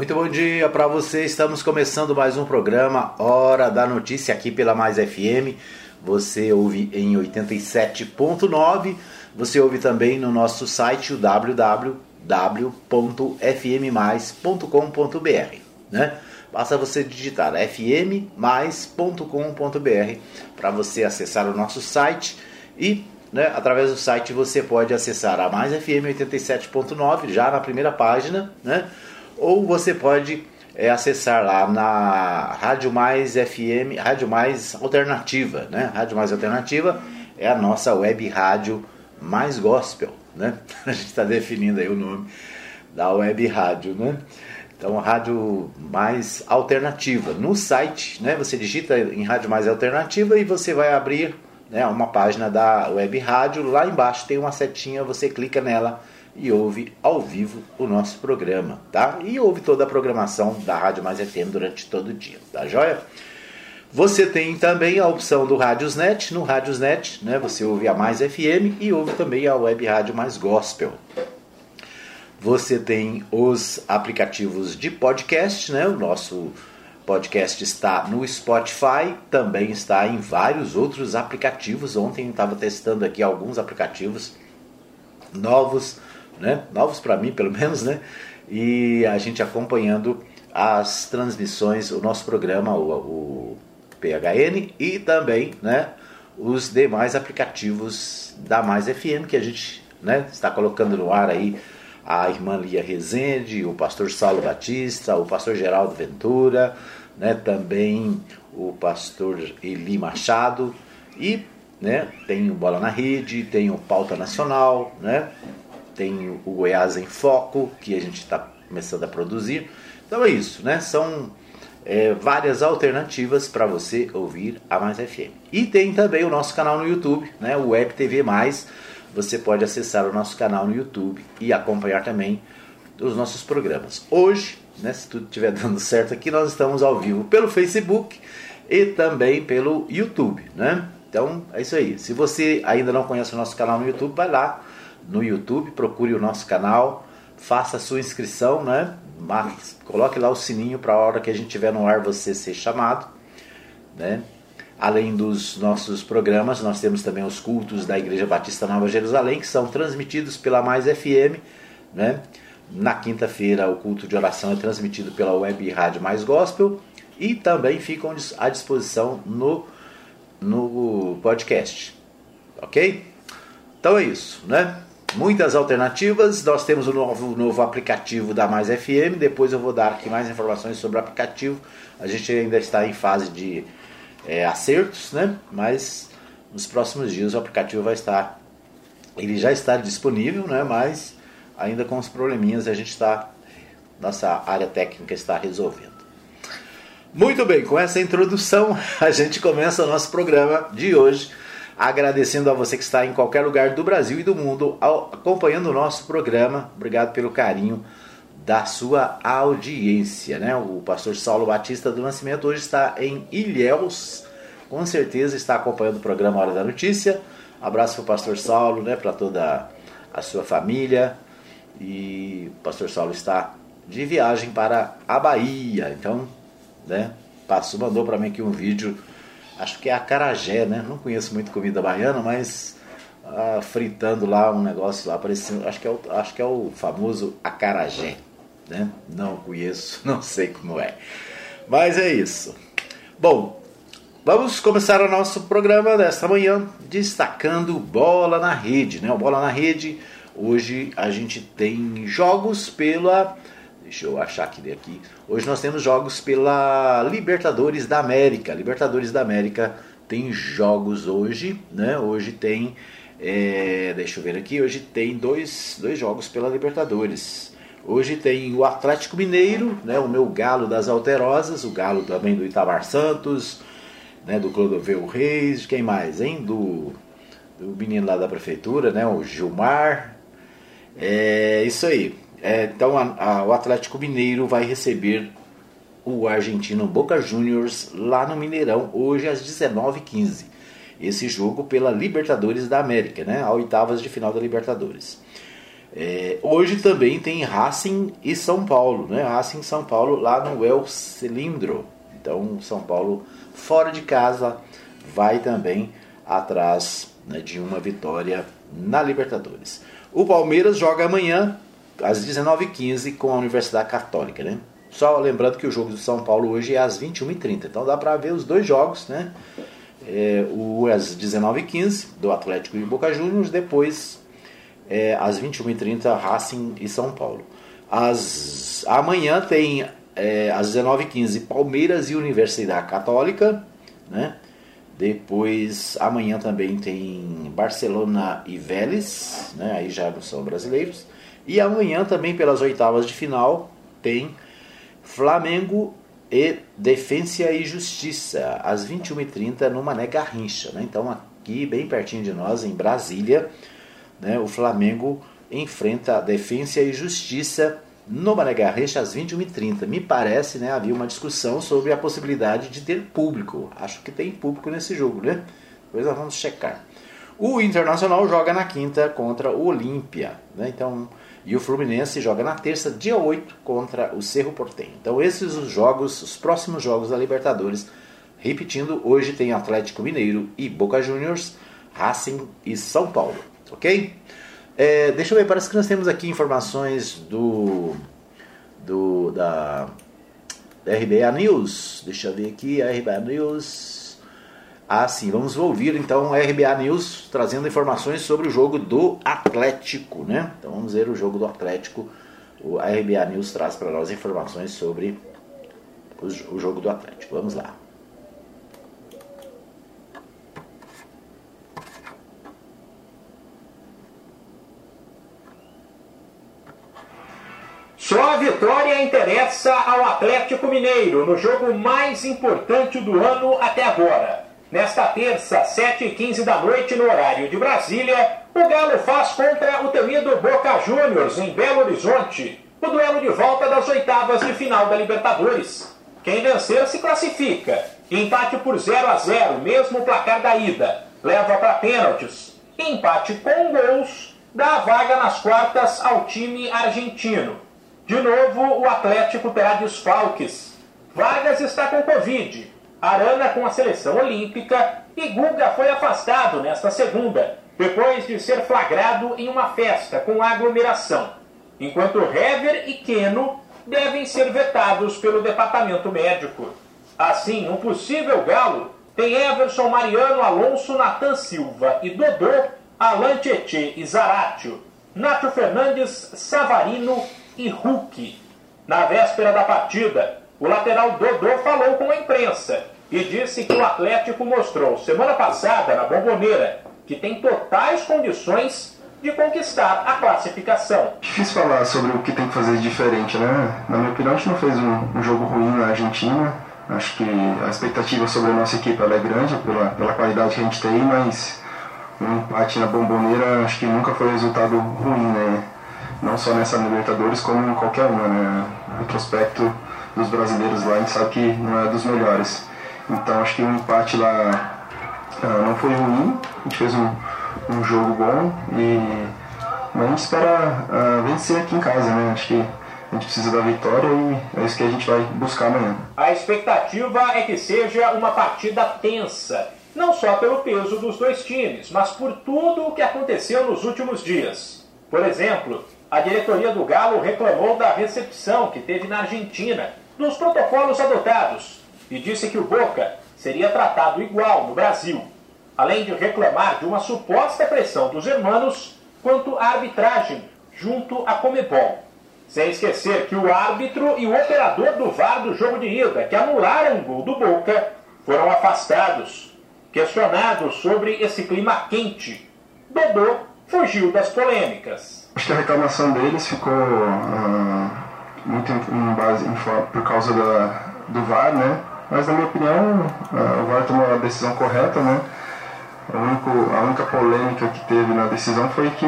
Muito bom dia para você. Estamos começando mais um programa Hora da Notícia aqui pela Mais FM. Você ouve em 87.9. Você ouve também no nosso site www.fmmais.com.br, né? Basta você digitar fmmais.com.br para você acessar o nosso site e né, através do site você pode acessar a Mais FM 87.9 já na primeira página, né? Ou você pode é, acessar lá na Rádio Mais FM, Rádio Mais Alternativa, né? Rádio Mais Alternativa é a nossa web rádio mais gospel, né? A gente está definindo aí o nome da web rádio, né? Então, rádio mais alternativa. No site, né, você digita em rádio mais alternativa e você vai abrir né, uma página da web rádio. Lá embaixo tem uma setinha, você clica nela e ouve ao vivo o nosso programa, tá? E ouve toda a programação da Rádio Mais FM durante todo o dia, tá joia? Você tem também a opção do Rádiosnet, no Rádiosnet, né, você ouve a Mais FM e ouve também a Web Rádio Mais Gospel. Você tem os aplicativos de podcast, né? O nosso podcast está no Spotify, também está em vários outros aplicativos. Ontem eu estava testando aqui alguns aplicativos novos né? Novos para mim, pelo menos, né? E a gente acompanhando as transmissões, o nosso programa, o, o PHN e também, né? Os demais aplicativos da Mais FM que a gente, né? Está colocando no ar aí a irmã Lia Rezende, o pastor Saulo Batista, o pastor Geraldo Ventura, né? Também o pastor Eli Machado e né? Tem o Bola na Rede, tem o Pauta Nacional, né? Tem o Goiás em Foco, que a gente está começando a produzir. Então é isso, né? São é, várias alternativas para você ouvir a Mais FM. E tem também o nosso canal no YouTube, né? O Web TV Mais. Você pode acessar o nosso canal no YouTube e acompanhar também os nossos programas. Hoje, né, se tudo estiver dando certo aqui, nós estamos ao vivo pelo Facebook e também pelo YouTube, né? Então é isso aí. Se você ainda não conhece o nosso canal no YouTube, vai lá no YouTube, procure o nosso canal, faça a sua inscrição, né? Mas coloque lá o sininho para a hora que a gente tiver no ar você ser chamado, né? Além dos nossos programas, nós temos também os cultos da Igreja Batista Nova Jerusalém, que são transmitidos pela Mais FM, né? Na quinta-feira, o culto de oração é transmitido pela web Rádio Mais Gospel e também ficam à disposição no, no podcast. Ok? Então é isso, né? Muitas alternativas. Nós temos o novo, novo aplicativo da Mais FM. Depois eu vou dar aqui mais informações sobre o aplicativo. A gente ainda está em fase de é, acertos, né? Mas nos próximos dias o aplicativo vai estar. Ele já está disponível, né? Mas ainda com os probleminhas a gente está. Nossa área técnica está resolvendo. Muito bem, com essa introdução a gente começa o nosso programa de hoje agradecendo a você que está em qualquer lugar do Brasil e do mundo acompanhando o nosso programa. Obrigado pelo carinho da sua audiência, né? O pastor Saulo Batista do Nascimento hoje está em Ilhéus, com certeza está acompanhando o programa Hora da Notícia. abraço para o pastor Saulo, né? Para toda a sua família. E o pastor Saulo está de viagem para a Bahia, então, né? Passou, mandou para mim aqui um vídeo acho que é acarajé, né? Não conheço muito comida baiana, mas ah, fritando lá um negócio lá, parecendo, acho que é o, acho que é o famoso acarajé, né? Não conheço, não sei como é. Mas é isso. Bom, vamos começar o nosso programa desta manhã destacando bola na rede, né? O bola na rede. Hoje a gente tem jogos pela Deixa eu achar aqui aqui. Hoje nós temos jogos pela Libertadores da América. Libertadores da América tem jogos hoje, né? Hoje tem, é, deixa eu ver aqui, hoje tem dois, dois jogos pela Libertadores. Hoje tem o Atlético Mineiro, né? O meu galo das Alterosas, o galo também do Itamar Santos, né? Do Clodoveu Reis, quem mais, hein? Do, do menino lá da prefeitura, né? O Gilmar. É isso aí. É, então a, a, o Atlético Mineiro vai receber o argentino Boca Juniors lá no Mineirão hoje às 19h15. Esse jogo pela Libertadores da América, né? A oitavas de final da Libertadores. É, hoje também tem Racing e São Paulo, né? Racing São Paulo lá no El Cilindro. Então, São Paulo fora de casa vai também atrás né, de uma vitória na Libertadores. O Palmeiras joga amanhã às 19h15 com a Universidade Católica, né? Só lembrando que o jogo do São Paulo hoje é às 21h30, então dá para ver os dois jogos, né? É, o às 19h15 do Atlético e Boca Juniors, depois é, às 21h30 Racing e São Paulo. As, amanhã tem é, às 19h15 Palmeiras e Universidade Católica, né? Depois, amanhã também tem Barcelona e Vélez, né? aí já não são brasileiros. E amanhã também, pelas oitavas de final, tem Flamengo e Defensa e Justiça, às 21h30 no Mané Garrincha. Né? Então, aqui bem pertinho de nós, em Brasília, né? o Flamengo enfrenta a Defensa e Justiça no Mané Garrincha às 21h30. Me parece, né, havia uma discussão sobre a possibilidade de ter público. Acho que tem público nesse jogo, né? Depois nós vamos checar. O Internacional joga na quinta contra o Olímpia, né? Então, e o Fluminense joga na terça, dia 8, contra o Cerro Porteño. Então, esses os jogos, os próximos jogos da Libertadores. Repetindo, hoje tem Atlético Mineiro e Boca Juniors, Racing e São Paulo, ok? É, deixa eu ver, parece que nós temos aqui informações do, do da, da RBA News. Deixa eu ver aqui, a RBA News. Ah, sim, vamos ouvir então RBA News trazendo informações sobre o jogo do Atlético, né? Então vamos ver o jogo do Atlético. A RBA News traz para nós informações sobre o jogo do Atlético. Vamos lá. Só a vitória interessa ao Atlético Mineiro no jogo mais importante do ano até agora. Nesta terça, 7h15 da noite, no horário de Brasília, o Galo faz contra o temido Boca Juniors, em Belo Horizonte, o duelo de volta das oitavas de final da Libertadores. Quem vencer se classifica. Empate por 0 a 0, mesmo placar da ida, leva para pênaltis. Empate com gols dá a vaga nas quartas ao time argentino. De novo, o Atlético terá desfalques. Vargas está com Covid, Arana com a seleção olímpica e Guga foi afastado nesta segunda, depois de ser flagrado em uma festa com aglomeração, enquanto Hever e Keno devem ser vetados pelo departamento médico. Assim, um possível galo tem Everson Mariano Alonso Natan Silva e Dodô, Alan Tietê e Zaratio, Nacho Fernandes, Savarino e Hulk. Na véspera da partida, o lateral Dodô falou com a imprensa e disse que o Atlético mostrou semana passada na Bomboneira que tem totais condições de conquistar a classificação. Difícil falar sobre o que tem que fazer diferente, né? Na minha opinião, a gente não fez um, um jogo ruim na Argentina. Acho que a expectativa sobre a nossa equipe é grande pela, pela qualidade que a gente tem, mas um empate na bomboneira acho que nunca foi resultado ruim, né? não só nessa Libertadores, como em qualquer uma. Né? Retrospecto dos brasileiros lá, a gente sabe que não é dos melhores. Então acho que o empate lá uh, não foi ruim, a gente fez um, um jogo bom e mas a gente espera uh, vencer aqui em casa, né? Acho que a gente precisa da vitória e é isso que a gente vai buscar amanhã. A expectativa é que seja uma partida tensa, não só pelo peso dos dois times, mas por tudo o que aconteceu nos últimos dias. Por exemplo, a diretoria do Galo reclamou da recepção que teve na Argentina, nos protocolos adotados, e disse que o Boca seria tratado igual no Brasil, além de reclamar de uma suposta pressão dos hermanos quanto à arbitragem junto à Comebol. Sem esquecer que o árbitro e o operador do VAR do jogo de ida, que anularam o gol do Boca, foram afastados. Questionados sobre esse clima quente, Dodô fugiu das polêmicas. Acho que a reclamação deles ficou uh, muito em, base, em, por causa da, do VAR, né? Mas na minha opinião, uh, o VAR tomou a decisão correta, né? A, único, a única polêmica que teve na decisão foi que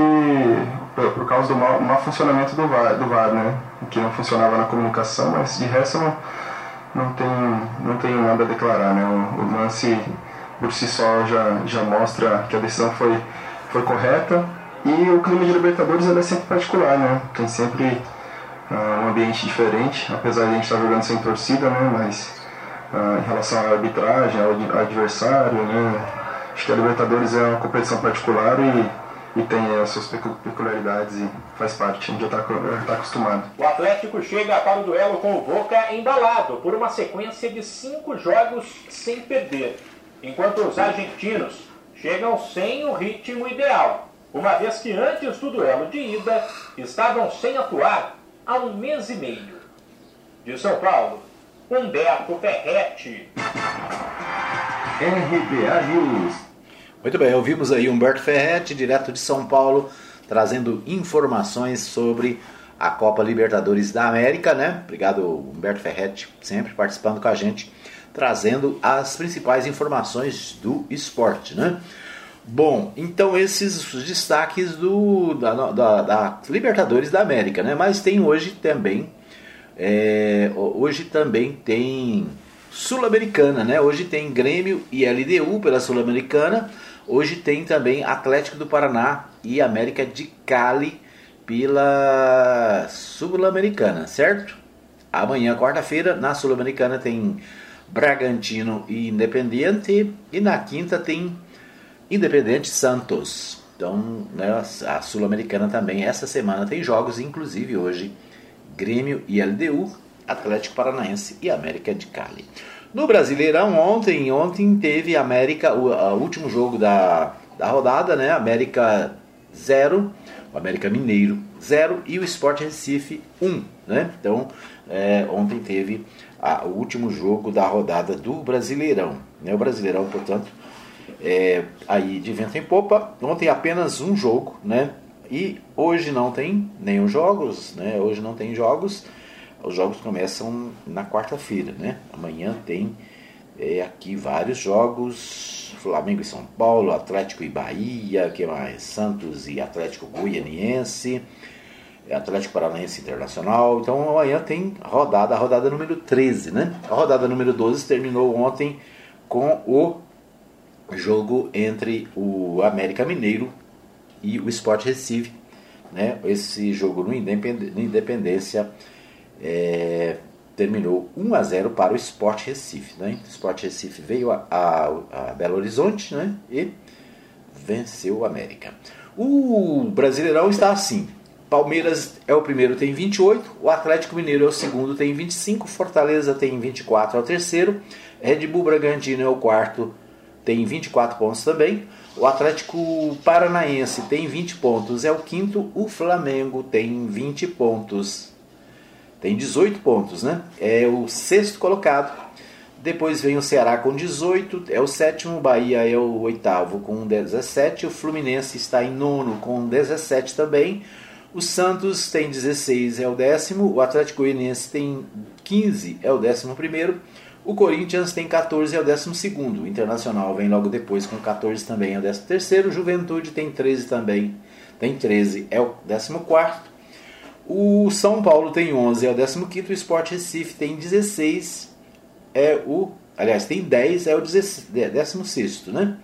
por, por causa do mau, mau, funcionamento do VAR, do VAR, né? Que não funcionava na comunicação, mas de resto não, não, tem, não tem nada a declarar, né? O, o lance por si só já, já mostra que a decisão foi, foi correta E o clima de Libertadores é sempre particular, né? Tem sempre uh, um ambiente diferente, apesar de a gente estar jogando sem torcida, né? Mas uh, em relação à arbitragem, ao adversário, né? Acho que a Libertadores é uma competição particular e e tem as suas peculiaridades e faz parte, a gente já está tá acostumado. O Atlético chega para o duelo com o Boca embalado por uma sequência de cinco jogos sem perder, enquanto os argentinos chegam sem o ritmo ideal, uma vez que antes do duelo de ida estavam sem atuar há um mês e meio. De São Paulo, Humberto Ferretti. RBA News. Muito bem, ouvimos aí Humberto Ferretti, direto de São Paulo, trazendo informações sobre a Copa Libertadores da América, né? Obrigado, Humberto Ferretti, sempre participando com a gente trazendo as principais informações do esporte, né? Bom, então esses destaques do, da, da, da, Libertadores da América, né? Mas tem hoje também, é, hoje também tem Sul-Americana, né? Hoje tem Grêmio e LDU pela Sul-Americana. Hoje tem também Atlético do Paraná e América de Cali pela Sul-Americana, certo? Amanhã, quarta-feira, na Sul-Americana tem Bragantino e Independiente. E na quinta tem Independente Santos. Então, né, a Sul-Americana também, essa semana tem jogos, inclusive hoje, Grêmio e LDU, Atlético Paranaense e América de Cali. No Brasileirão, ontem, ontem teve América, o, o último jogo da, da rodada, né? América 0, o América Mineiro 0 e o Sport Recife 1, um, né? Então, é, ontem teve a, o último jogo da rodada do Brasileirão. Né? O Brasileirão, portanto, é, aí de vento em popa. Ontem apenas um jogo, né? E hoje não tem nenhum jogos, né? Hoje não tem jogos. Os jogos começam na quarta-feira, né? Amanhã tem é, aqui vários jogos. Flamengo e São Paulo, Atlético e Bahia, que mais? Santos e Atlético Goianiense. Atlético Paranaense Internacional. Então amanhã tem rodada, a rodada número 13, né? A rodada número 12 terminou ontem com o jogo entre o América Mineiro e o Sport Recife. Né? Esse jogo no Independência é, terminou 1 a 0 para o Sport Recife. Né? O Sport Recife veio a, a, a Belo Horizonte né? e venceu o América. O Brasileirão está assim: Palmeiras é o primeiro, tem 28. O Atlético Mineiro é o segundo, tem 25. Fortaleza tem 24, é o terceiro. Red Bull Bragantino é o quarto, tem 24 pontos também. O Atlético Paranaense tem 20 pontos, é o quinto. O Flamengo tem 20 pontos, tem 18 pontos, né? É o sexto colocado. Depois vem o Ceará com 18, é o sétimo. Bahia é o oitavo com 17. O Fluminense está em nono com 17 também. O Santos tem 16, é o décimo. O Atlético Goianiense tem 15, é o décimo primeiro. O Corinthians tem 14, é o décimo segundo. O Internacional vem logo depois com 14 também, é o décimo terceiro. O Juventude tem 13 também, tem 13, é o décimo quarto. O São Paulo tem 11, é o décimo quinto. O Sport Recife tem 16, é o... Aliás, tem 10, é o décimo sexto, né?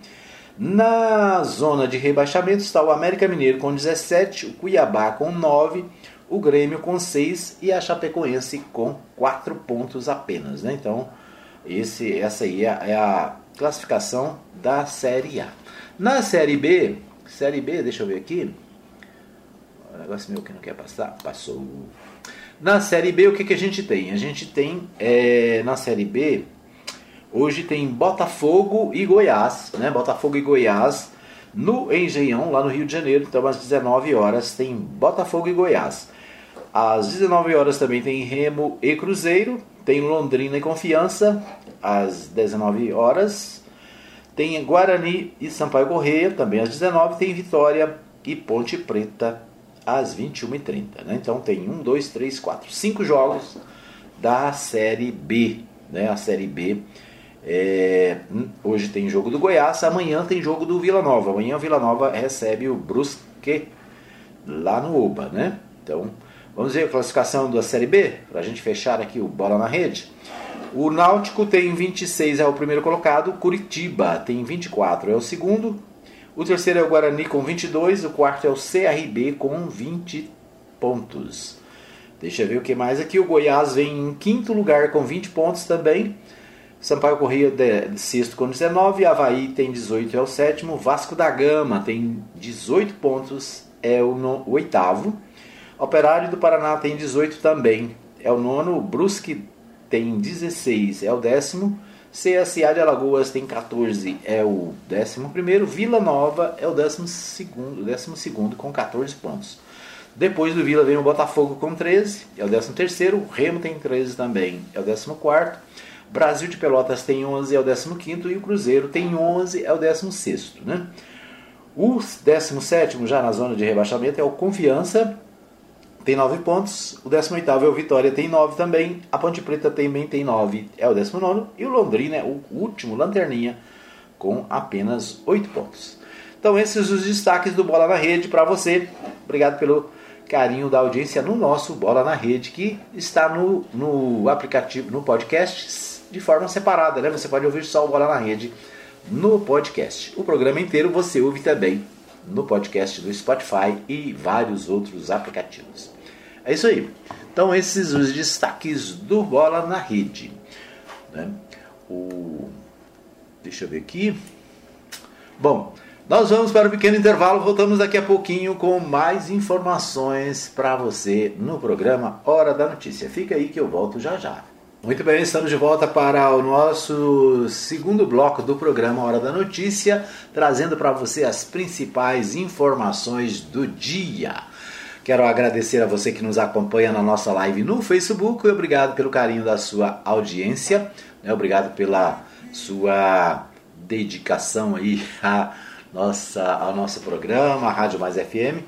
Na zona de rebaixamento está o América Mineiro com 17, o Cuiabá com 9, o Grêmio com 6 e a Chapecoense com 4 pontos apenas. Né? Então, esse, essa aí é, é a classificação da Série A. Na Série B, Série B, deixa eu ver aqui. O negócio meu que não quer passar, passou. Na Série B, o que, que a gente tem? A gente tem é, na Série B Hoje tem Botafogo e Goiás, né? Botafogo e Goiás no Engenhão, lá no Rio de Janeiro. Então, às 19 horas tem Botafogo e Goiás. Às 19 horas também tem Remo e Cruzeiro. Tem Londrina e Confiança, às 19 horas. Tem Guarani e Sampaio Correia, também às 19 Tem Vitória e Ponte Preta, às 21h30. Né? Então tem 1, 2, 3, 4, 5 jogos da Série B. Né? A Série B é, hoje tem jogo do Goiás, amanhã tem jogo do Vila Nova. Amanhã o Vila Nova recebe o Brusque lá no Oba, né? Então, vamos ver a classificação da Série B, para a gente fechar aqui o Bola na Rede. O Náutico tem 26, é o primeiro colocado. Curitiba tem 24, é o segundo. O terceiro é o Guarani com 22, o quarto é o CRB com 20 pontos. Deixa eu ver o que mais aqui. O Goiás vem em quinto lugar com 20 pontos também. Sampaio Corrêa de, de sexto com 19, Havaí tem 18, é o sétimo. Vasco da Gama tem 18 pontos, é o, no, o oitavo. Operário do Paraná tem 18 também, é o nono. Brusque tem 16, é o décimo. CSA de Alagoas tem 14, é o décimo primeiro. Vila Nova é o décimo segundo, décimo segundo com 14 pontos. Depois do Vila vem o Botafogo com 13, é o décimo terceiro. Remo tem 13 também, é o décimo quarto. Brasil de Pelotas tem 11, é o 15 e o Cruzeiro tem 11, é o 16 né? O 17 já na zona de rebaixamento é o Confiança, tem 9 pontos. O 18 é o Vitória, tem 9 também. A Ponte Preta também tem 9, é o 19 E o Londrina é o último, lanterninha, com apenas 8 pontos. Então esses os destaques do Bola na Rede para você. Obrigado pelo carinho da audiência no nosso Bola na Rede, que está no, no aplicativo, no podcast de forma separada, né? Você pode ouvir só o Bola na Rede no podcast. O programa inteiro você ouve também no podcast do Spotify e vários outros aplicativos. É isso aí. Então esses os destaques do Bola na Rede. Né? O... Deixa eu ver aqui. Bom, nós vamos para um pequeno intervalo, voltamos daqui a pouquinho com mais informações para você no programa Hora da Notícia. Fica aí que eu volto já já. Muito bem, estamos de volta para o nosso segundo bloco do programa Hora da Notícia, trazendo para você as principais informações do dia. Quero agradecer a você que nos acompanha na nossa live no Facebook e obrigado pelo carinho da sua audiência, né? obrigado pela sua dedicação aí a nossa, ao nosso programa, a Rádio Mais FM.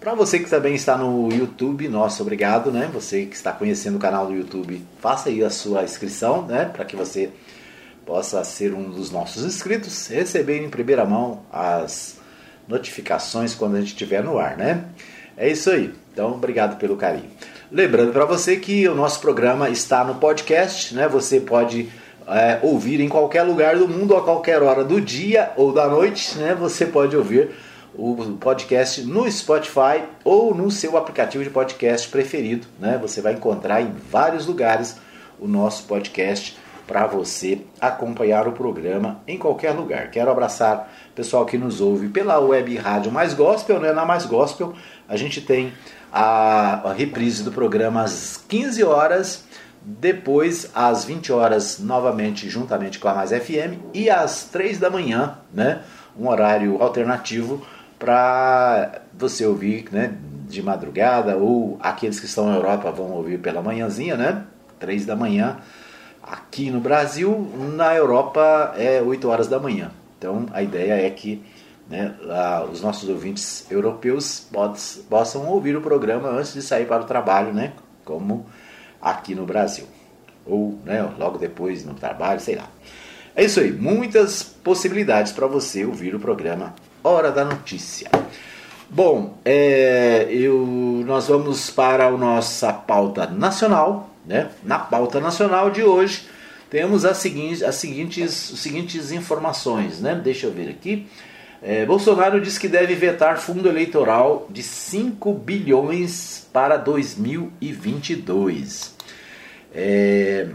Para você que também está no YouTube, nosso obrigado, né? Você que está conhecendo o canal do YouTube, faça aí a sua inscrição, né? Para que você possa ser um dos nossos inscritos, receber em primeira mão as notificações quando a gente estiver no ar, né? É isso aí. Então, obrigado pelo carinho. Lembrando para você que o nosso programa está no podcast, né? Você pode é, ouvir em qualquer lugar do mundo, a qualquer hora do dia ou da noite, né? Você pode ouvir o podcast no Spotify ou no seu aplicativo de podcast preferido. Né? Você vai encontrar em vários lugares o nosso podcast para você acompanhar o programa em qualquer lugar. Quero abraçar o pessoal que nos ouve pela web rádio Mais Gospel, né? Na Mais Gospel a gente tem a, a reprise do programa às 15 horas, depois às 20 horas novamente juntamente com a Mais FM e às 3 da manhã, né? Um horário alternativo para você ouvir né, de madrugada, ou aqueles que estão na Europa vão ouvir pela manhãzinha, né? 3 da manhã. Aqui no Brasil, na Europa é 8 horas da manhã. Então a ideia é que né, os nossos ouvintes europeus possam ouvir o programa antes de sair para o trabalho, né? Como aqui no Brasil. Ou né, logo depois no trabalho, sei lá. É isso aí, muitas possibilidades para você ouvir o programa Hora da Notícia. Bom, é, eu, nós vamos para a nossa pauta nacional. Né? Na pauta nacional de hoje temos as seguintes, as seguintes, as seguintes informações. Né? Deixa eu ver aqui. É, Bolsonaro diz que deve vetar fundo eleitoral de 5 bilhões para 2022. É,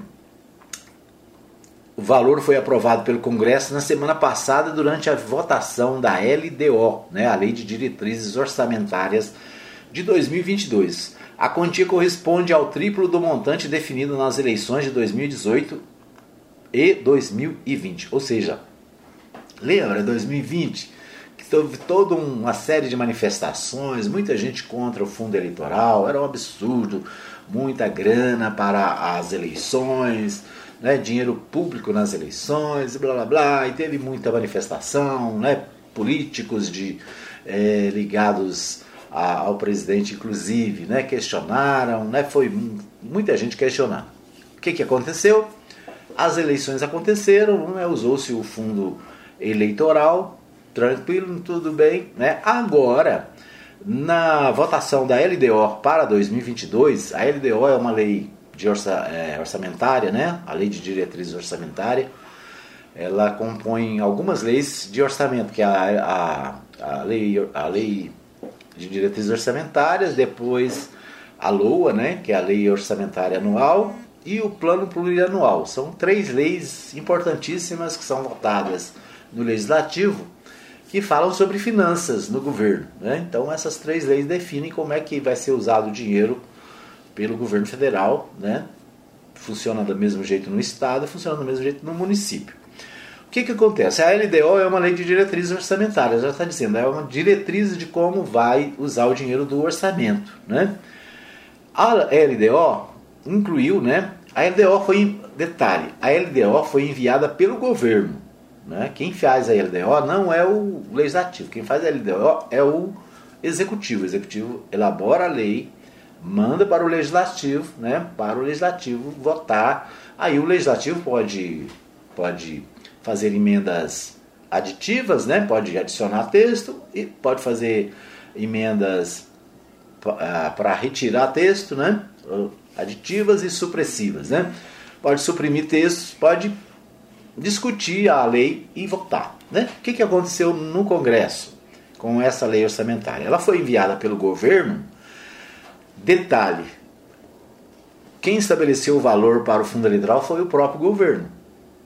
o valor foi aprovado pelo Congresso na semana passada durante a votação da LDO, né, a Lei de Diretrizes Orçamentárias de 2022. A quantia corresponde ao triplo do montante definido nas eleições de 2018 e 2020. Ou seja, lembra 2020 que teve toda uma série de manifestações, muita gente contra o fundo eleitoral, era um absurdo, muita grana para as eleições né, dinheiro público nas eleições, blá blá blá, e teve muita manifestação, né, políticos de, é, ligados a, ao presidente, inclusive, né, questionaram, né, foi muita gente questionando. O que, que aconteceu? As eleições aconteceram, né, usou-se o fundo eleitoral, tranquilo, tudo bem. Né? Agora, na votação da LDO para 2022, a LDO é uma lei de orça, é, orçamentária, né? a lei de diretrizes orçamentária, ela compõe algumas leis de orçamento, que é a, a, a, lei, a lei de diretrizes orçamentárias, depois a LOA, né, que é a lei orçamentária anual, e o plano plurianual. São três leis importantíssimas que são votadas no legislativo que falam sobre finanças no governo. Né? Então essas três leis definem como é que vai ser usado o dinheiro pelo governo federal, né? Funciona do mesmo jeito no estado, funciona do mesmo jeito no município. O que, que acontece? A LDO é uma lei de diretrizes orçamentárias, já está dizendo, é uma diretriz de como vai usar o dinheiro do orçamento. Né? A LDO incluiu, né? A LDO foi, detalhe, a LDO foi enviada pelo governo. Né? Quem faz a LDO não é o legislativo, quem faz a LDO é o executivo. O executivo elabora a lei, manda para o legislativo, né? para o legislativo votar. Aí o legislativo pode, pode fazer emendas aditivas, né? pode adicionar texto e pode fazer emendas para retirar texto, né? aditivas e supressivas. Né? Pode suprimir textos, pode discutir a lei e votar. Né? O que, que aconteceu no Congresso com essa lei orçamentária? Ela foi enviada pelo governo. Detalhe: quem estabeleceu o valor para o fundo eleitoral foi o próprio governo.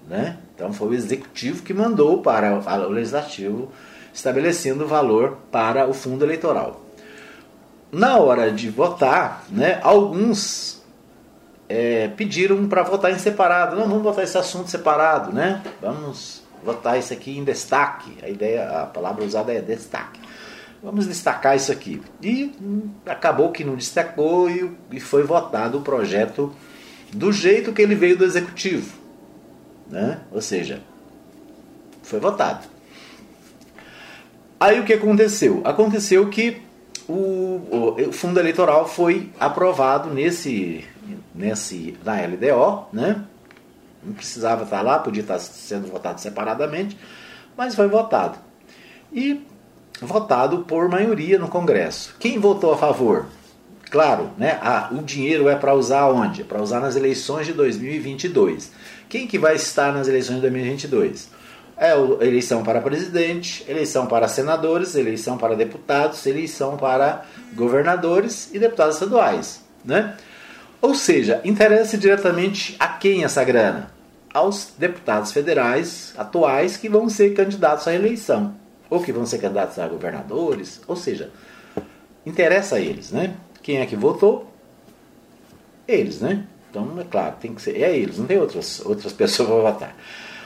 Né? Então foi o executivo que mandou para o legislativo estabelecendo o valor para o fundo eleitoral. Na hora de votar, né, alguns é, pediram para votar em separado. Não, vamos votar esse assunto separado, né? Vamos votar isso aqui em destaque. A ideia, a palavra usada é destaque. Vamos destacar isso aqui. E hum, acabou que não destacou e, e foi votado o projeto do jeito que ele veio do executivo. Né? Ou seja, foi votado. Aí o que aconteceu? Aconteceu que o, o, fundo eleitoral foi aprovado nesse nesse, na LDO, né? Não precisava estar lá, podia estar sendo votado separadamente, mas foi votado. E votado por maioria no Congresso. Quem votou a favor? Claro, né? Ah, o dinheiro é para usar onde? É para usar nas eleições de 2022. Quem que vai estar nas eleições de 2022? É a eleição para presidente, eleição para senadores, eleição para deputados, eleição para governadores e deputados estaduais, né? Ou seja, interessa diretamente a quem essa grana? Aos deputados federais atuais que vão ser candidatos à eleição, ou que vão ser candidatos a governadores, ou seja, interessa a eles, né? Quem é que votou? Eles, né? Então, é claro, tem que ser, é eles, não tem outras, outras pessoas para votar.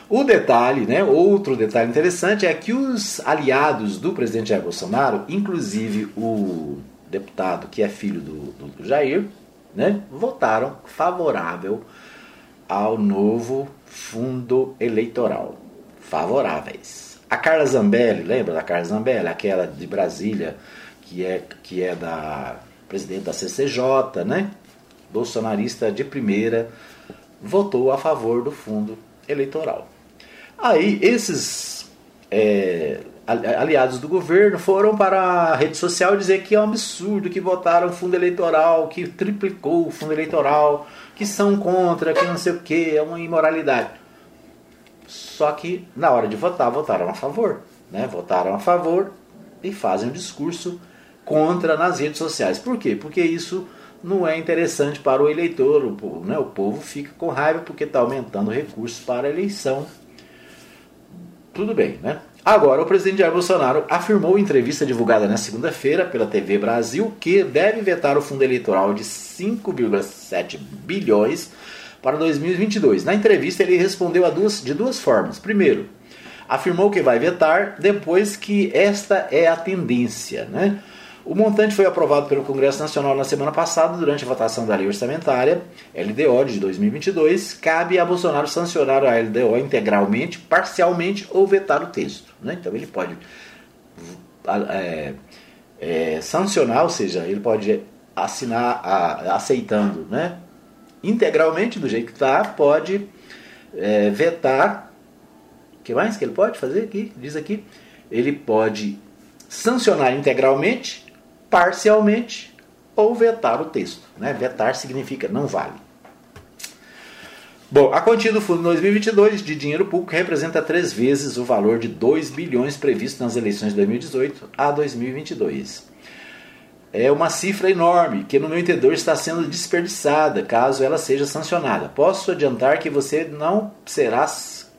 O detalhe, né, outro detalhe interessante é que os aliados do presidente Jair Bolsonaro, inclusive o deputado que é filho do, do, do Jair, né, votaram favorável ao novo fundo eleitoral. Favoráveis. A Carla Zambelli, lembra da Carla Zambelli, aquela de Brasília, que é, que é da presidente da CCJ, né? Bolsonarista de primeira, votou a favor do fundo eleitoral. Aí esses é, aliados do governo foram para a rede social dizer que é um absurdo que votaram fundo eleitoral, que triplicou o fundo eleitoral, que são contra, que não sei o que, é uma imoralidade. Só que na hora de votar, votaram a favor. Né? Votaram a favor e fazem um discurso contra nas redes sociais. Por quê? Porque isso não é interessante para o eleitor. O povo, né? o povo fica com raiva porque está aumentando recursos para a eleição. Tudo bem, né? Agora, o presidente Jair Bolsonaro afirmou em entrevista divulgada na segunda-feira pela TV Brasil que deve vetar o fundo eleitoral de 5,7 bilhões para 2022. Na entrevista, ele respondeu duas, de duas formas. Primeiro, afirmou que vai vetar, depois que esta é a tendência. Né? O montante foi aprovado pelo Congresso Nacional na semana passada, durante a votação da Lei Orçamentária, LDO de 2022. Cabe a Bolsonaro sancionar a LDO integralmente, parcialmente ou vetar o texto. Né? Então ele pode é, é, sancionar, ou seja, ele pode assinar a, aceitando né? Integralmente do jeito que está, pode é, vetar. O que mais que ele pode fazer aqui? Diz aqui. Ele pode sancionar integralmente parcialmente ou vetar o texto. Né? Vetar significa não vale. Bom, a quantia do fundo 2022 de dinheiro público representa três vezes o valor de 2 bilhões previsto nas eleições de 2018 a 2022. É uma cifra enorme que, no meu entender, está sendo desperdiçada caso ela seja sancionada. Posso adiantar que você não será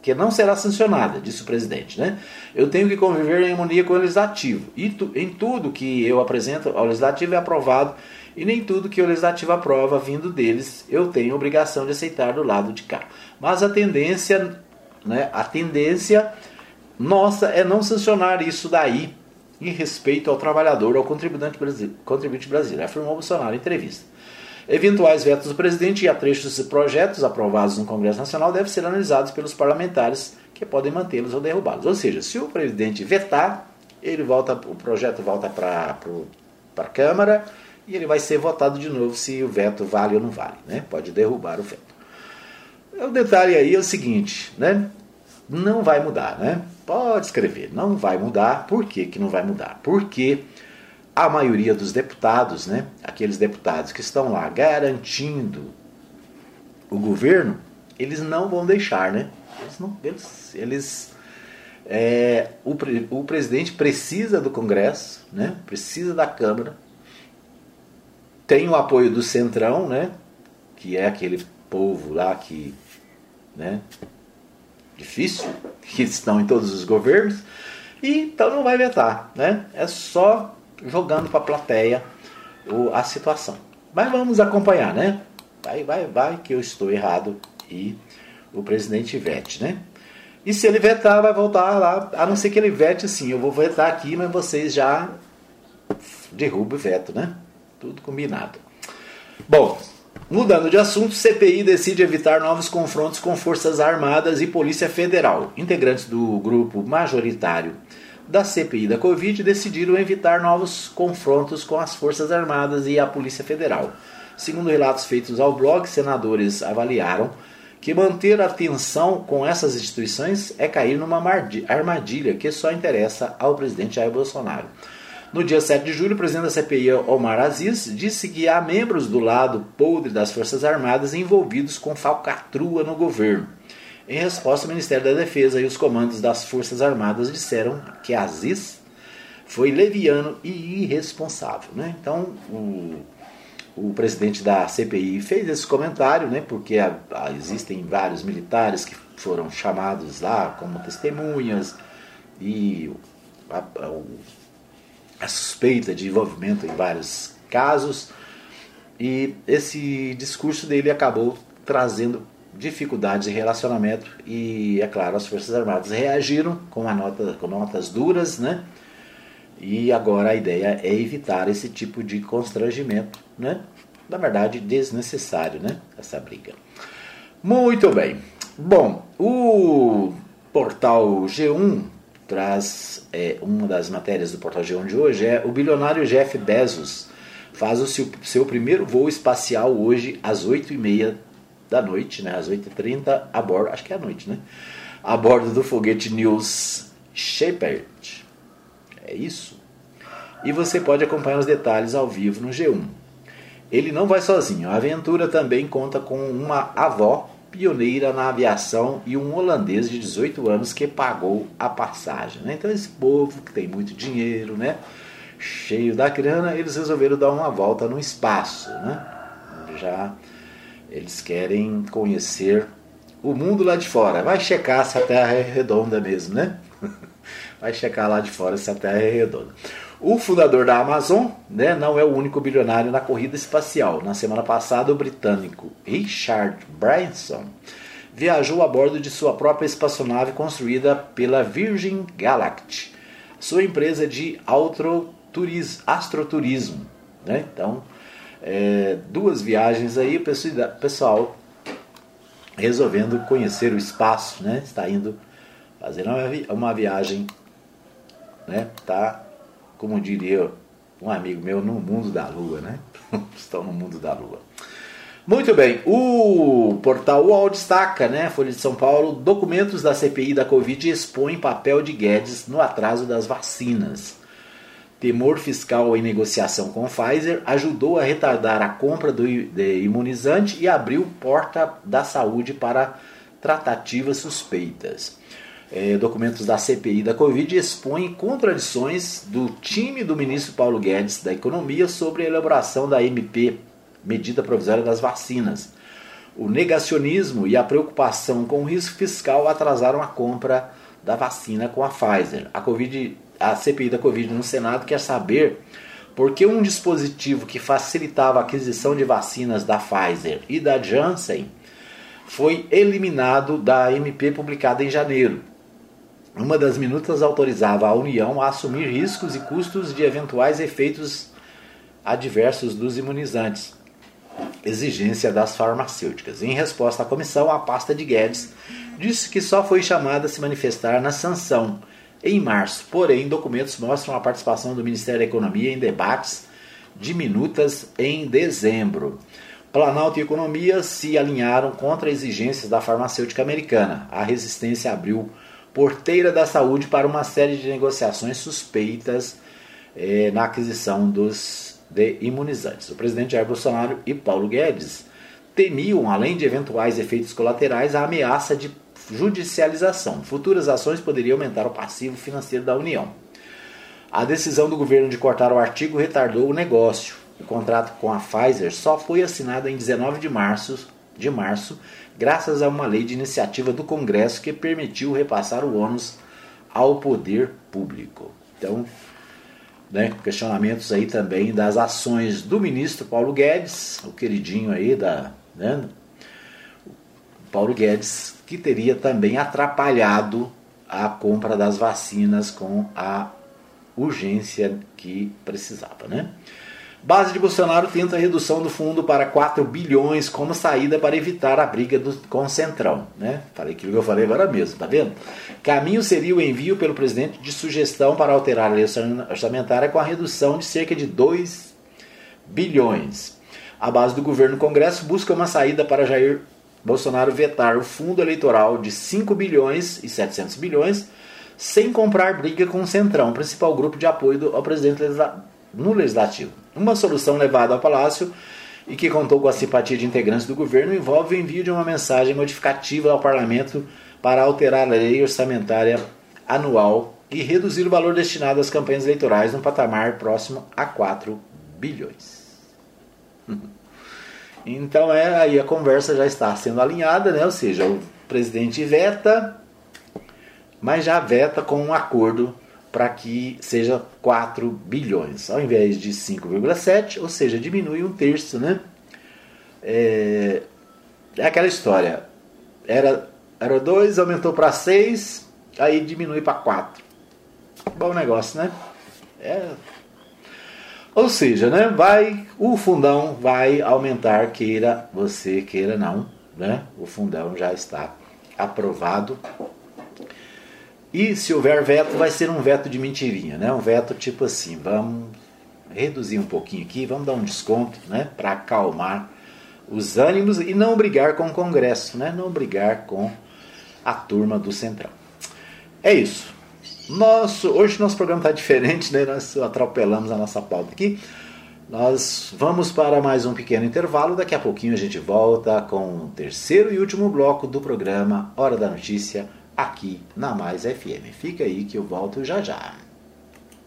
que não será sancionada, disse o presidente. Né? Eu tenho que conviver em harmonia com o legislativo. E tu, em tudo que eu apresento ao legislativo é aprovado e nem tudo que o legislativo aprova vindo deles eu tenho obrigação de aceitar do lado de cá. Mas a tendência, né, a tendência nossa é não sancionar isso daí em respeito ao trabalhador, ao contribuinte brasileiro, contribuinte brasileiro afirmou Bolsonaro em entrevista. Eventuais vetos do presidente e atrechos de projetos aprovados no Congresso Nacional devem ser analisados pelos parlamentares que podem mantê-los ou derrubá-los. Ou seja, se o presidente vetar, ele volta, o projeto volta para a Câmara e ele vai ser votado de novo se o veto vale ou não vale, né? Pode derrubar o veto. O detalhe aí é o seguinte, né? Não vai mudar, né? Pode escrever, não vai mudar. Por que, que não vai mudar? Porque a maioria dos deputados, né? Aqueles deputados que estão lá garantindo o governo, eles não vão deixar, né? Eles não, eles, eles é, o, o presidente precisa do Congresso, né? Precisa da Câmara tem o apoio do Centrão, né? Que é aquele povo lá que, né? Difícil, que estão em todos os governos. E então não vai vetar, né? É só jogando para a plateia a situação. Mas vamos acompanhar, né? Vai, vai, vai que eu estou errado e o presidente vete, né? E se ele vetar, vai voltar lá, a não ser que ele vete assim, eu vou vetar aqui, mas vocês já derrubam o veto, né? Tudo combinado. Bom, mudando de assunto, CPI decide evitar novos confrontos com Forças Armadas e Polícia Federal. Integrantes do grupo majoritário da CPI da Covid decidiram evitar novos confrontos com as Forças Armadas e a Polícia Federal. Segundo relatos feitos ao blog, senadores avaliaram que manter a tensão com essas instituições é cair numa armadilha que só interessa ao presidente Jair Bolsonaro. No dia 7 de julho, o presidente da CPI, Omar Aziz, disse que há membros do lado podre das Forças Armadas envolvidos com falcatrua no governo. Em resposta, o Ministério da Defesa e os comandos das Forças Armadas disseram que Aziz foi leviano e irresponsável. Né? Então, o, o presidente da CPI fez esse comentário, né, porque a, a, existem vários militares que foram chamados lá como testemunhas e a, o a suspeita de envolvimento em vários casos. E esse discurso dele acabou trazendo dificuldades em relacionamento e, é claro, as Forças Armadas reagiram com, nota, com notas duras, né? E agora a ideia é evitar esse tipo de constrangimento, né? Na verdade, desnecessário, né? Essa briga. Muito bem. Bom, o portal G1 traz é, uma das matérias do Portal G1 de hoje é o bilionário Jeff Bezos faz o seu, seu primeiro voo espacial hoje às 8h30 da noite, né, às 8h30 a bordo, acho que é à noite, né, a bordo do foguete News Shepard. É isso. E você pode acompanhar os detalhes ao vivo no G1. Ele não vai sozinho. A aventura também conta com uma avó pioneira na aviação e um holandês de 18 anos que pagou a passagem. Né? Então esse povo que tem muito dinheiro, né? cheio da grana, eles resolveram dar uma volta no espaço. Né? Já eles querem conhecer o mundo lá de fora. Vai checar se a Terra é redonda mesmo, né? Vai checar lá de fora se a Terra é redonda. O fundador da Amazon né, não é o único bilionário na corrida espacial. Na semana passada, o britânico Richard Branson viajou a bordo de sua própria espaçonave construída pela Virgin Galactic, sua empresa de astroturismo. Né? Então, é, duas viagens aí, o pessoal resolvendo conhecer o espaço, né? está indo fazer uma viagem, né? tá como diria um amigo meu, no mundo da lua, né? Estão no mundo da lua. Muito bem, o portal UOL destaca, né, Folha de São Paulo, documentos da CPI da Covid expõem papel de Guedes no atraso das vacinas. temor fiscal em negociação com Pfizer ajudou a retardar a compra do imunizante e abriu porta da saúde para tratativas suspeitas. É, documentos da CPI da Covid expõem contradições do time do ministro Paulo Guedes da Economia sobre a elaboração da MP, medida provisória das vacinas. O negacionismo e a preocupação com o risco fiscal atrasaram a compra da vacina com a Pfizer. A, COVID, a CPI da Covid no Senado quer saber por que um dispositivo que facilitava a aquisição de vacinas da Pfizer e da Janssen foi eliminado da MP publicada em janeiro. Uma das minutas autorizava a União a assumir riscos e custos de eventuais efeitos adversos dos imunizantes, exigência das farmacêuticas. Em resposta à comissão, a pasta de Guedes disse que só foi chamada a se manifestar na sanção em março. Porém, documentos mostram a participação do Ministério da Economia em debates de minutas em dezembro. Planalto e Economia se alinharam contra exigências da farmacêutica americana. A resistência abriu porteira da saúde para uma série de negociações suspeitas eh, na aquisição dos de imunizantes. O presidente Jair Bolsonaro e Paulo Guedes temiam, além de eventuais efeitos colaterais, a ameaça de judicialização. Futuras ações poderiam aumentar o passivo financeiro da União. A decisão do governo de cortar o artigo retardou o negócio. O contrato com a Pfizer só foi assinado em 19 de março, de março, graças a uma lei de iniciativa do Congresso que permitiu repassar o ônus ao poder público. Então, né, questionamentos aí também das ações do ministro Paulo Guedes, o queridinho aí da, né, Paulo Guedes, que teria também atrapalhado a compra das vacinas com a urgência que precisava, né? Base de Bolsonaro tenta a redução do fundo para 4 bilhões como saída para evitar a briga do, com o Centrão. Né? Falei aquilo que eu falei agora mesmo, tá vendo? Caminho seria o envio pelo presidente de sugestão para alterar a lei orçamentária com a redução de cerca de 2 bilhões. A base do governo Congresso busca uma saída para Jair Bolsonaro vetar o fundo eleitoral de 5 bilhões e 700 bilhões sem comprar briga com o Centrão, principal grupo de apoio ao presidente no Legislativo. Uma solução levada ao Palácio e que contou com a simpatia de integrantes do governo envolve o envio de uma mensagem modificativa ao Parlamento para alterar a lei orçamentária anual e reduzir o valor destinado às campanhas eleitorais num patamar próximo a 4 bilhões. Então é aí a conversa já está sendo alinhada, né? Ou seja, o presidente veta, mas já veta com um acordo para que seja 4 bilhões, ao invés de 5,7, ou seja, diminui um terço, né? É, é aquela história, era, era 2, aumentou para 6, aí diminui para 4. Bom negócio, né? É, ou seja, né, vai, o fundão vai aumentar, queira você, queira não, né? O fundão já está aprovado e se houver veto, vai ser um veto de mentirinha, né? Um veto tipo assim, vamos reduzir um pouquinho aqui, vamos dar um desconto, né? Para acalmar os ânimos e não brigar com o Congresso, né? Não brigar com a turma do Central. É isso. Nosso, hoje nosso programa está diferente, né? Nós atropelamos a nossa pauta aqui. Nós vamos para mais um pequeno intervalo. Daqui a pouquinho a gente volta com o terceiro e último bloco do programa Hora da Notícia aqui na Mais FM. Fica aí que eu volto já já.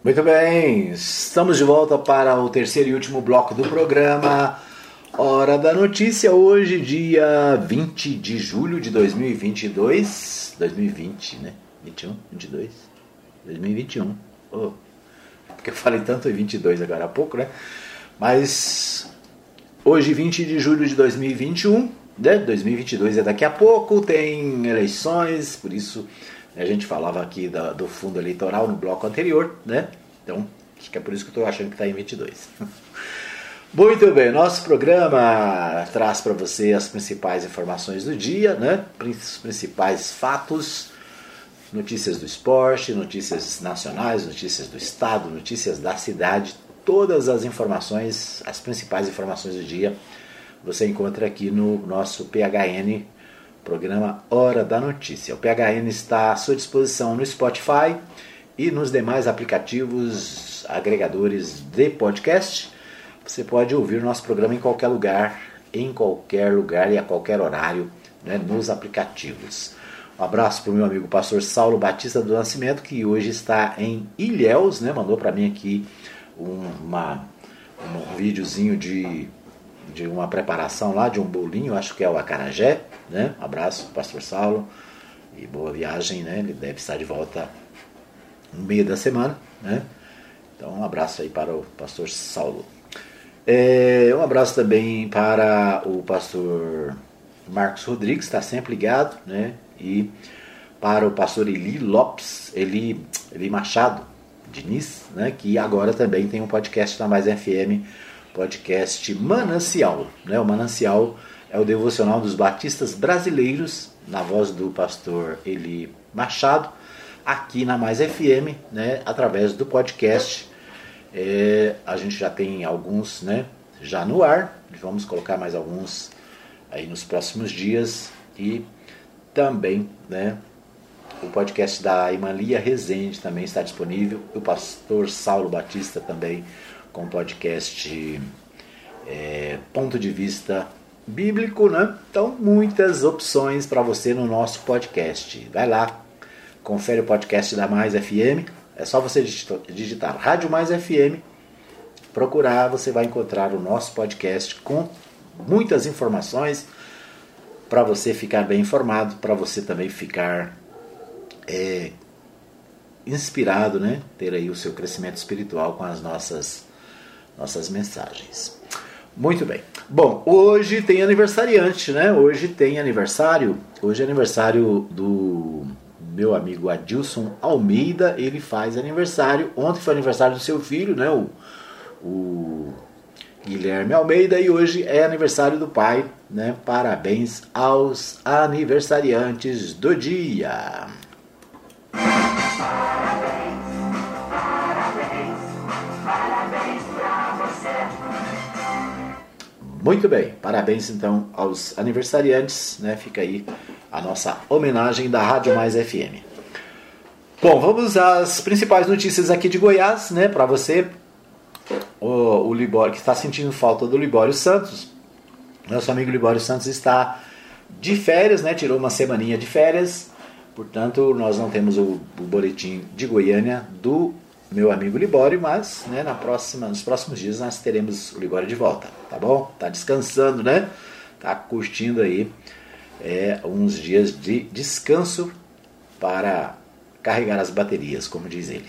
Muito bem, estamos de volta para o terceiro e último bloco do programa Hora da Notícia. Hoje, dia 20 de julho de 2022. 2020, né? 21, 22, 2021. Oh, porque eu falei tanto em 22 agora há pouco, né? Mas hoje, 20 de julho de 2021 né? 2022 é daqui a pouco, tem eleições, por isso a gente falava aqui da, do fundo eleitoral no bloco anterior, né? Então, acho que é por isso que eu estou achando que está em 22. Muito bem, nosso programa traz para você as principais informações do dia, né? Os principais fatos, notícias do esporte, notícias nacionais, notícias do estado, notícias da cidade, todas as informações, as principais informações do dia você encontra aqui no nosso PHN, programa Hora da Notícia. O PHN está à sua disposição no Spotify e nos demais aplicativos agregadores de podcast. Você pode ouvir nosso programa em qualquer lugar, em qualquer lugar e a qualquer horário, né, nos aplicativos. Um abraço para o meu amigo pastor Saulo Batista do Nascimento, que hoje está em Ilhéus, né? Mandou para mim aqui uma, um videozinho de, de uma preparação lá, de um bolinho, acho que é o acarajé, né? Um abraço, pastor Saulo, e boa viagem, né? Ele deve estar de volta no meio da semana, né? Então, um abraço aí para o pastor Saulo. É, um abraço também para o pastor Marcos Rodrigues, está sempre ligado, né? E para o pastor Eli Lopes, Eli, Eli Machado, Diniz, né? Que agora também tem um podcast na Mais FM, podcast Manancial, né? O Manancial é o devocional dos batistas brasileiros, na voz do pastor Eli Machado, aqui na Mais FM, né, através do podcast. É, a gente já tem alguns né, já no ar, vamos colocar mais alguns aí nos próximos dias. E também né, o podcast da Imalia Rezende também está disponível, o pastor Saulo Batista também com o podcast é, Ponto de Vista Bíblico, né? Então, muitas opções para você no nosso podcast. Vai lá, confere o podcast da Mais FM. É só você digitar Rádio Mais FM, procurar, você vai encontrar o nosso podcast com muitas informações para você ficar bem informado, para você também ficar é, inspirado, né? Ter aí o seu crescimento espiritual com as nossas nossas mensagens. Muito bem. Bom, hoje tem aniversariante, né? Hoje tem aniversário. Hoje é aniversário do meu amigo Adilson Almeida, ele faz aniversário. Ontem foi aniversário do seu filho, né? O, o Guilherme Almeida, e hoje é aniversário do pai, né? Parabéns aos aniversariantes do dia. Muito bem, parabéns então aos aniversariantes, né? Fica aí a nossa homenagem da Rádio Mais FM. Bom, vamos às principais notícias aqui de Goiás, né? Para você, o, o Libório que está sentindo falta do Libório Santos. Nosso amigo Libório Santos está de férias, né? Tirou uma semaninha de férias. Portanto, nós não temos o, o boletim de Goiânia do meu amigo Libório, mas né, na próxima, nos próximos dias nós teremos o Libório de volta, tá bom? Tá descansando, né? Tá curtindo aí é, uns dias de descanso para carregar as baterias, como diz ele.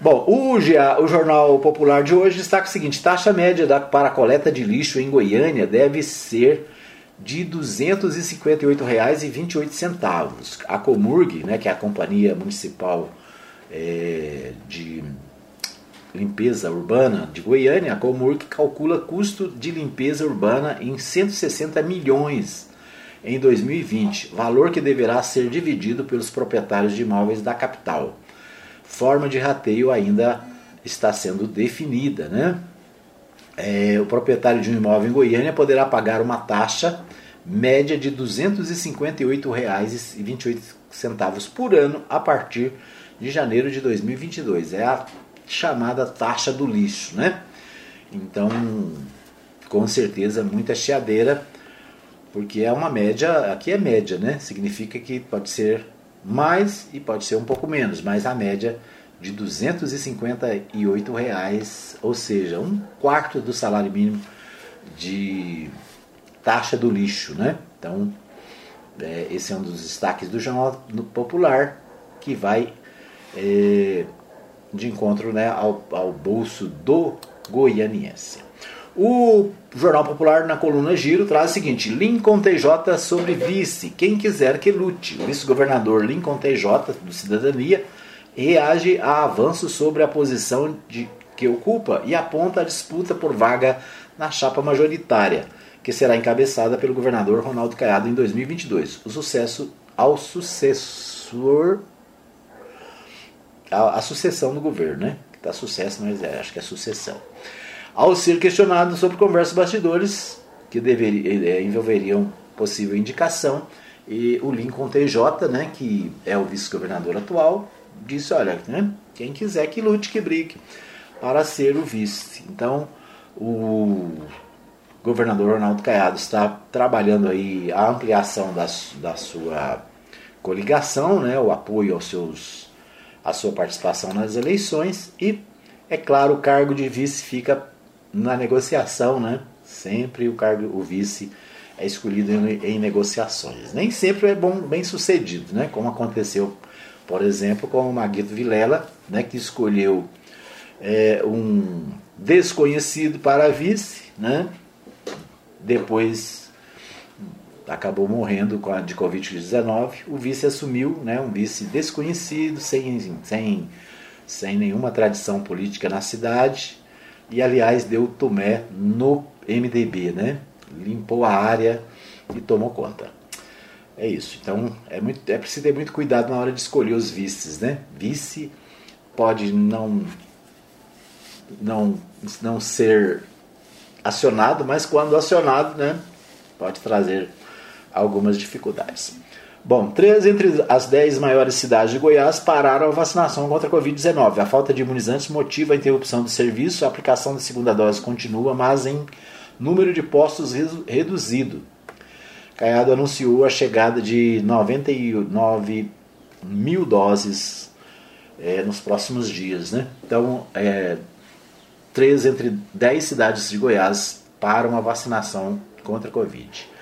Bom, o, o Jornal Popular de hoje destaca o seguinte: taxa média da, para coleta de lixo em Goiânia deve ser de R$ 258,28. A Comurg, né, que é a Companhia Municipal é, de Limpeza Urbana de Goiânia, a Comurg calcula custo de limpeza urbana em 160 milhões em 2020, valor que deverá ser dividido pelos proprietários de imóveis da capital. Forma de rateio ainda está sendo definida. Né? É, o proprietário de um imóvel em Goiânia poderá pagar uma taxa média de R$ 258,28 por ano a partir de janeiro de 2022. É a chamada taxa do lixo, né? Então, com certeza, muita chiadeira porque é uma média, aqui é média, né? Significa que pode ser mais e pode ser um pouco menos, mas a média de 258 reais, ou seja, um quarto do salário mínimo de taxa do lixo, né? Então, é, esse é um dos destaques do Jornal Popular que vai é, de encontro né, ao, ao bolso do goianiense. O Jornal Popular, na coluna Giro, traz o seguinte: Lincoln TJ sobre vice. Quem quiser que lute. O vice-governador Lincoln TJ, do Cidadania, reage a avanços sobre a posição de, que ocupa e aponta a disputa por vaga na chapa majoritária, que será encabeçada pelo governador Ronaldo Caiado em 2022. O sucesso ao sucessor. A, a sucessão do governo, né? Tá sucesso, mas é, acho que é sucessão ao ser questionado sobre conversas bastidores que deveria, é, envolveriam possível indicação, e o Lincoln TJ, né, que é o vice-governador atual, disse: olha, né, quem quiser que lute, que brigue. para ser o vice. Então, o governador Ronaldo Caiado está trabalhando aí a ampliação da, da sua coligação, né, o apoio aos seus, a sua participação nas eleições e, é claro, o cargo de vice fica na negociação, né? Sempre o cargo, o vice é escolhido em, em negociações. Nem sempre é bom, bem sucedido, né? Como aconteceu, por exemplo, com o Maguito Vilela, né? Que escolheu é, um desconhecido para vice, né? Depois acabou morrendo de Covid-19. O vice assumiu, né? Um vice desconhecido, sem, sem, sem nenhuma tradição política na cidade. E aliás deu tomé no MDB, né? Limpou a área e tomou conta. É isso. Então é, muito, é preciso ter muito cuidado na hora de escolher os vices, né? Vice pode não não, não ser acionado, mas quando acionado, né, pode trazer algumas dificuldades. Bom, três entre as dez maiores cidades de Goiás pararam a vacinação contra a Covid-19. A falta de imunizantes motiva a interrupção do serviço, a aplicação da segunda dose continua, mas em número de postos reduzido. Caiado anunciou a chegada de 99 mil doses é, nos próximos dias. Né? Então, é, três entre dez cidades de Goiás para uma vacinação contra a Covid.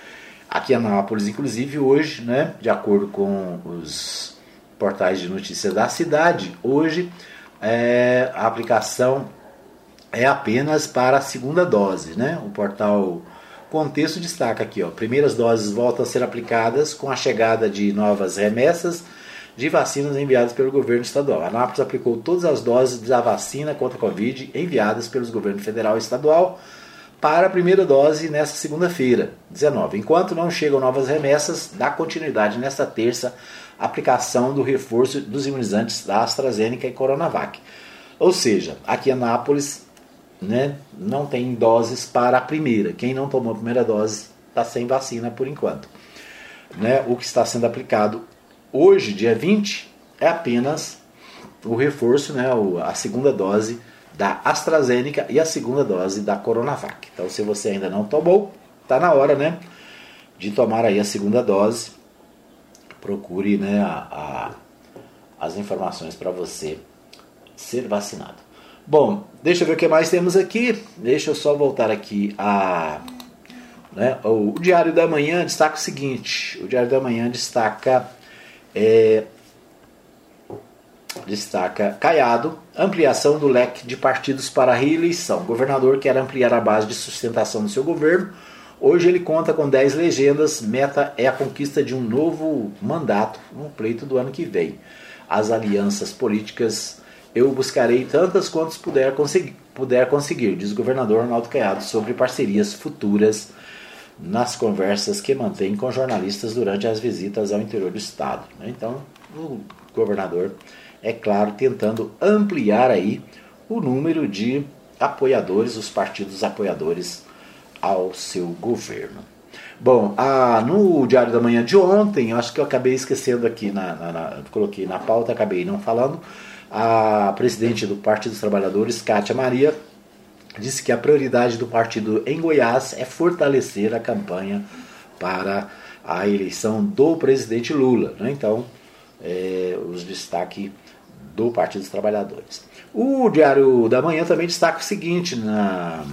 Aqui em Anápolis, inclusive, hoje, né, de acordo com os portais de notícias da cidade, hoje é, a aplicação é apenas para a segunda dose. Né? O portal Contexto destaca aqui, ó, primeiras doses voltam a ser aplicadas com a chegada de novas remessas de vacinas enviadas pelo governo estadual. A Anápolis aplicou todas as doses da vacina contra a Covid enviadas pelos governos federal e estadual para a primeira dose nesta segunda-feira, 19. Enquanto não chegam novas remessas, dá continuidade nesta terça aplicação do reforço dos imunizantes da AstraZeneca e Coronavac. Ou seja, aqui em Anápolis né, não tem doses para a primeira. Quem não tomou a primeira dose está sem vacina por enquanto. Né, o que está sendo aplicado Hoje, dia 20, é apenas o reforço, né, a segunda dose da AstraZeneca e a segunda dose da Coronavac. Então, se você ainda não tomou, está na hora, né, de tomar aí a segunda dose. Procure, né, a, a, as informações para você ser vacinado. Bom, deixa eu ver o que mais temos aqui. Deixa eu só voltar aqui a né, o Diário da Manhã destaca o seguinte: o Diário da Manhã destaca é, destaca Caiado, ampliação do leque de partidos para a reeleição. O governador quer ampliar a base de sustentação do seu governo. Hoje ele conta com 10 legendas, meta é a conquista de um novo mandato no pleito do ano que vem. As alianças políticas eu buscarei tantas quantas puder conseguir, puder conseguir diz o governador Ronaldo Caiado sobre parcerias futuras nas conversas que mantém com jornalistas durante as visitas ao interior do estado. Né? Então, o governador, é claro, tentando ampliar aí o número de apoiadores, os partidos apoiadores ao seu governo. Bom, no Diário da Manhã de ontem, acho que eu acabei esquecendo aqui, na, na, na, coloquei na pauta, acabei não falando, a presidente do Partido dos Trabalhadores, Kátia Maria, disse que a prioridade do partido em Goiás é fortalecer a campanha para a eleição do presidente Lula. Né? Então, é, os destaques do Partido dos Trabalhadores. O Diário da Manhã também destaca o seguinte na,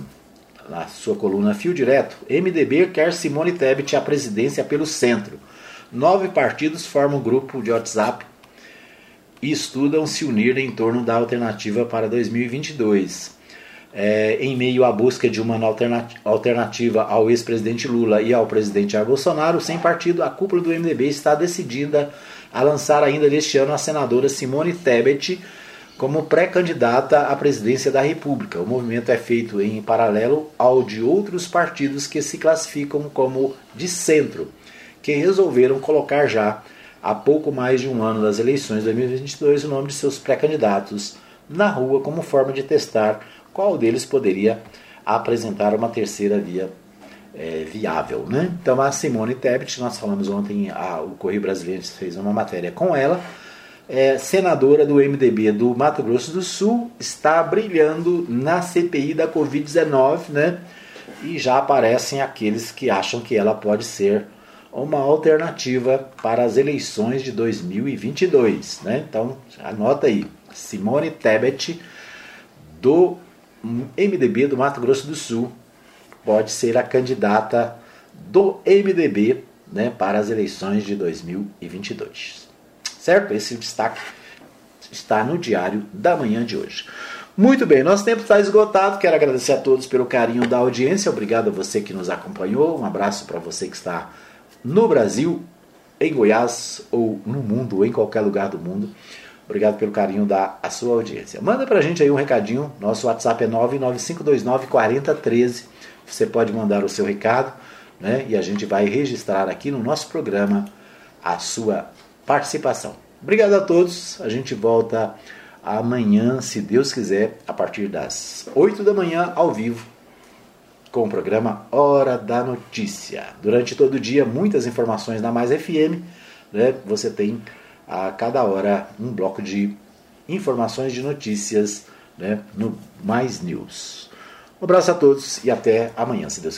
na sua coluna Fio Direto: MDB quer Simone Tebet à presidência pelo centro. Nove partidos formam grupo de WhatsApp e estudam se unir em torno da alternativa para 2022 é, em meio à busca de uma alternativa ao ex-presidente Lula e ao presidente Jair Bolsonaro, sem partido, a cúpula do MDB está decidida a lançar ainda neste ano a senadora Simone Tebet como pré-candidata à presidência da República. O movimento é feito em paralelo ao de outros partidos que se classificam como de centro, que resolveram colocar já há pouco mais de um ano das eleições de 2022 o nome de seus pré-candidatos na rua como forma de testar qual deles poderia apresentar uma terceira via é, viável. Né? Então a Simone Tebet, nós falamos ontem, a, o Correio Brasileiro fez uma matéria com ela, é, senadora do MDB do Mato Grosso do Sul, está brilhando na CPI da Covid-19, né? E já aparecem aqueles que acham que ela pode ser uma alternativa para as eleições de 2022, né? Então, anota aí, Simone Tebet do MDB do Mato Grosso do Sul pode ser a candidata do MDB né, para as eleições de 2022. Certo? Esse destaque está no diário da manhã de hoje. Muito bem, nosso tempo está esgotado. Quero agradecer a todos pelo carinho da audiência. Obrigado a você que nos acompanhou. Um abraço para você que está no Brasil, em Goiás ou no mundo, ou em qualquer lugar do mundo. Obrigado pelo carinho da sua audiência. Manda para a gente aí um recadinho. Nosso WhatsApp é 99529 4013. Você pode mandar o seu recado né? e a gente vai registrar aqui no nosso programa a sua participação. Obrigado a todos. A gente volta amanhã, se Deus quiser, a partir das 8 da manhã, ao vivo, com o programa Hora da Notícia. Durante todo o dia, muitas informações na Mais FM. Né? Você tem a cada hora um bloco de informações de notícias né, no Mais News. Um abraço a todos e até amanhã, se Deus quiser.